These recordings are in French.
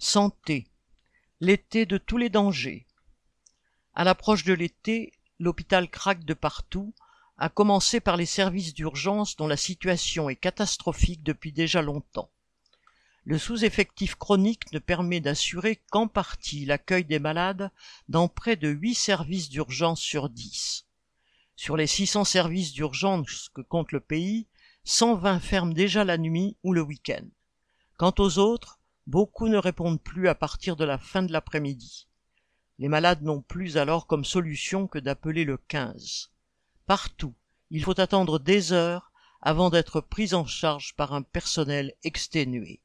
Santé. L'été de tous les dangers. À l'approche de l'été, l'hôpital craque de partout, à commencer par les services d'urgence dont la situation est catastrophique depuis déjà longtemps. Le sous-effectif chronique ne permet d'assurer qu'en partie l'accueil des malades dans près de huit services d'urgence sur dix. Sur les 600 services d'urgence que compte le pays, 120 ferment déjà la nuit ou le week-end. Quant aux autres, Beaucoup ne répondent plus à partir de la fin de l'après-midi. Les malades n'ont plus alors comme solution que d'appeler le 15. Partout, il faut attendre des heures avant d'être pris en charge par un personnel exténué.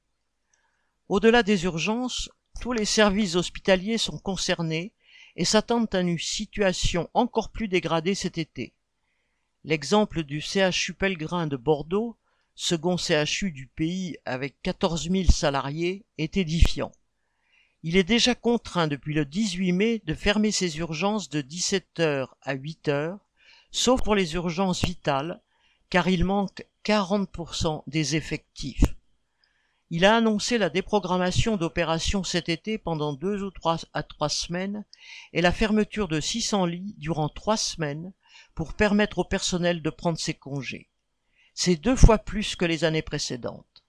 Au-delà des urgences, tous les services hospitaliers sont concernés et s'attendent à une situation encore plus dégradée cet été. L'exemple du CHU Pellegrin de Bordeaux second CHU du pays avec 14 000 salariés, est édifiant. Il est déjà contraint depuis le 18 mai de fermer ses urgences de 17 heures à 8 heures, sauf pour les urgences vitales, car il manque 40% des effectifs. Il a annoncé la déprogrammation d'opérations cet été pendant deux ou trois à trois semaines et la fermeture de 600 lits durant trois semaines pour permettre au personnel de prendre ses congés. C'est deux fois plus que les années précédentes.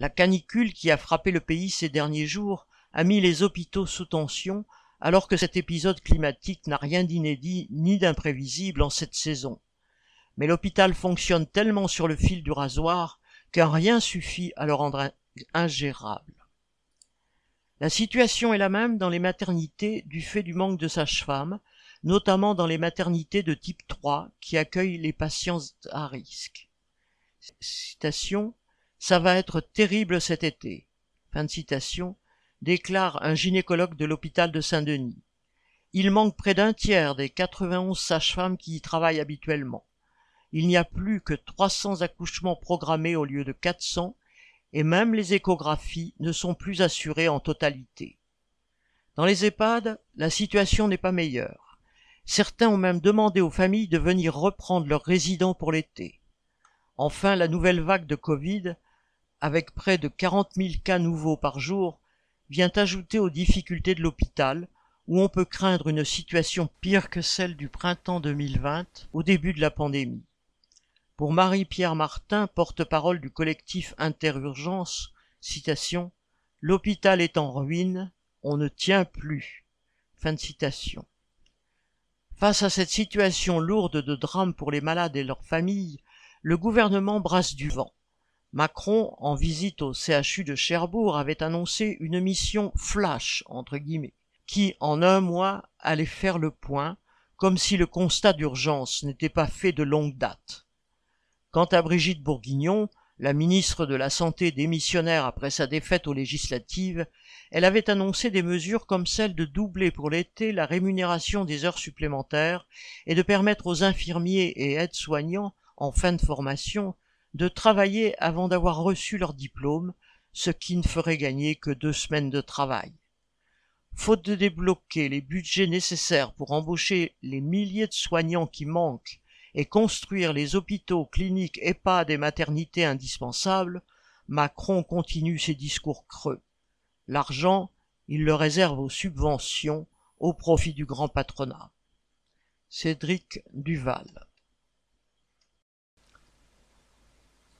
La canicule qui a frappé le pays ces derniers jours a mis les hôpitaux sous tension alors que cet épisode climatique n'a rien d'inédit ni d'imprévisible en cette saison. Mais l'hôpital fonctionne tellement sur le fil du rasoir qu'un rien suffit à le rendre ingérable. La situation est la même dans les maternités du fait du manque de sages-femmes, notamment dans les maternités de type 3 qui accueillent les patients à risque. Citation, ça va être terrible cet été. Fin de citation, déclare un gynécologue de l'hôpital de Saint-Denis. Il manque près d'un tiers des 91 sages-femmes qui y travaillent habituellement. Il n'y a plus que 300 accouchements programmés au lieu de 400 et même les échographies ne sont plus assurées en totalité. Dans les EHPAD, la situation n'est pas meilleure. Certains ont même demandé aux familles de venir reprendre leurs résidents pour l'été. Enfin, la nouvelle vague de Covid, avec près de 40 000 cas nouveaux par jour, vient ajouter aux difficultés de l'hôpital, où on peut craindre une situation pire que celle du printemps 2020, au début de la pandémie. Pour Marie-Pierre Martin, porte-parole du collectif Interurgence, citation, L'hôpital est en ruine, on ne tient plus. Fin de citation. Face à cette situation lourde de drame pour les malades et leurs familles, le gouvernement brasse du vent. Macron, en visite au CHU de Cherbourg, avait annoncé une mission flash, entre guillemets, qui, en un mois, allait faire le point, comme si le constat d'urgence n'était pas fait de longue date. Quant à Brigitte Bourguignon, la ministre de la Santé démissionnaire après sa défaite aux législatives, elle avait annoncé des mesures comme celle de doubler pour l'été la rémunération des heures supplémentaires et de permettre aux infirmiers et aides-soignants en fin de formation de travailler avant d'avoir reçu leur diplôme, ce qui ne ferait gagner que deux semaines de travail. Faute de débloquer les budgets nécessaires pour embaucher les milliers de soignants qui manquent et construire les hôpitaux, cliniques, EHPAD et maternités indispensables, Macron continue ses discours creux. L'argent, il le réserve aux subventions au profit du grand patronat. Cédric Duval